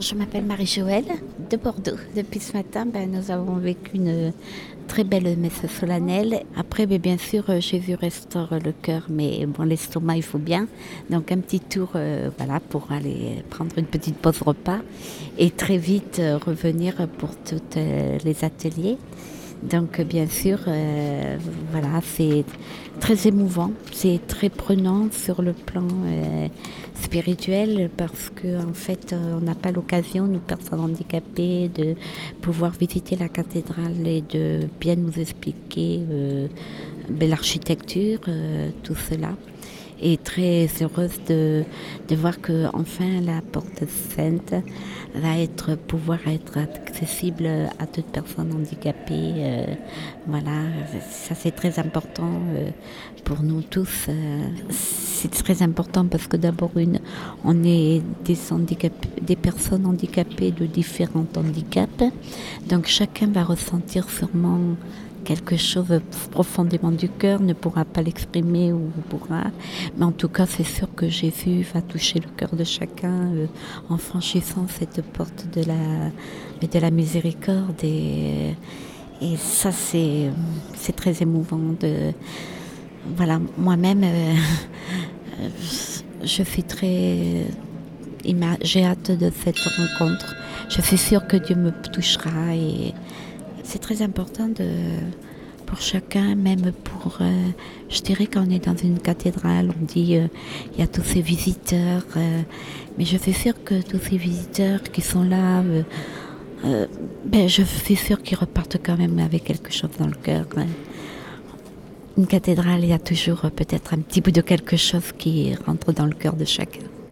Je m'appelle Marie-Joëlle de Bordeaux. Depuis ce matin, ben, nous avons vécu une très belle messe solennelle. Après, ben, bien sûr, euh, Jésus restaure le cœur, mais bon, l'estomac, il faut bien. Donc un petit tour euh, voilà, pour aller prendre une petite pause repas et très vite euh, revenir pour tous les ateliers. Donc bien sûr, euh, voilà, c'est très émouvant, c'est très prenant sur le plan euh, spirituel parce que en fait, euh, on n'a pas l'occasion, nous personnes handicapées, de pouvoir visiter la cathédrale et de bien nous expliquer ben, l'architecture, tout cela et très heureuse de, voir que enfin la porte sainte va être pouvoir être accessible à toute personne handicapée. Euh, voilà, ça c'est très important euh, pour nous tous. Euh, c'est très important parce que d'abord on est des des personnes handicapées de différents handicaps, donc chacun va ressentir sûrement quelque chose profondément du cœur, ne pourra pas l'exprimer ou pourra. Mais en tout cas, c'est sûr que Jésus va toucher le cœur de chacun euh, en franchissant cette porte de la, de la miséricorde. Et, et ça, c'est, c'est très émouvant. De, voilà, moi-même, euh, je suis très. J'ai hâte de cette rencontre. Je suis sûre que Dieu me touchera c'est très important pour chacun, même pour, euh, je dirais qu'on est dans une cathédrale, on dit euh, il y a tous ces visiteurs, euh, mais je suis sûre que tous ces visiteurs qui sont là, ben, je suis sûre qu'ils repartent quand même avec quelque chose dans le cœur. Hein. Une cathédrale, il y a toujours peut-être un petit bout de quelque chose qui rentre dans le cœur de chacun.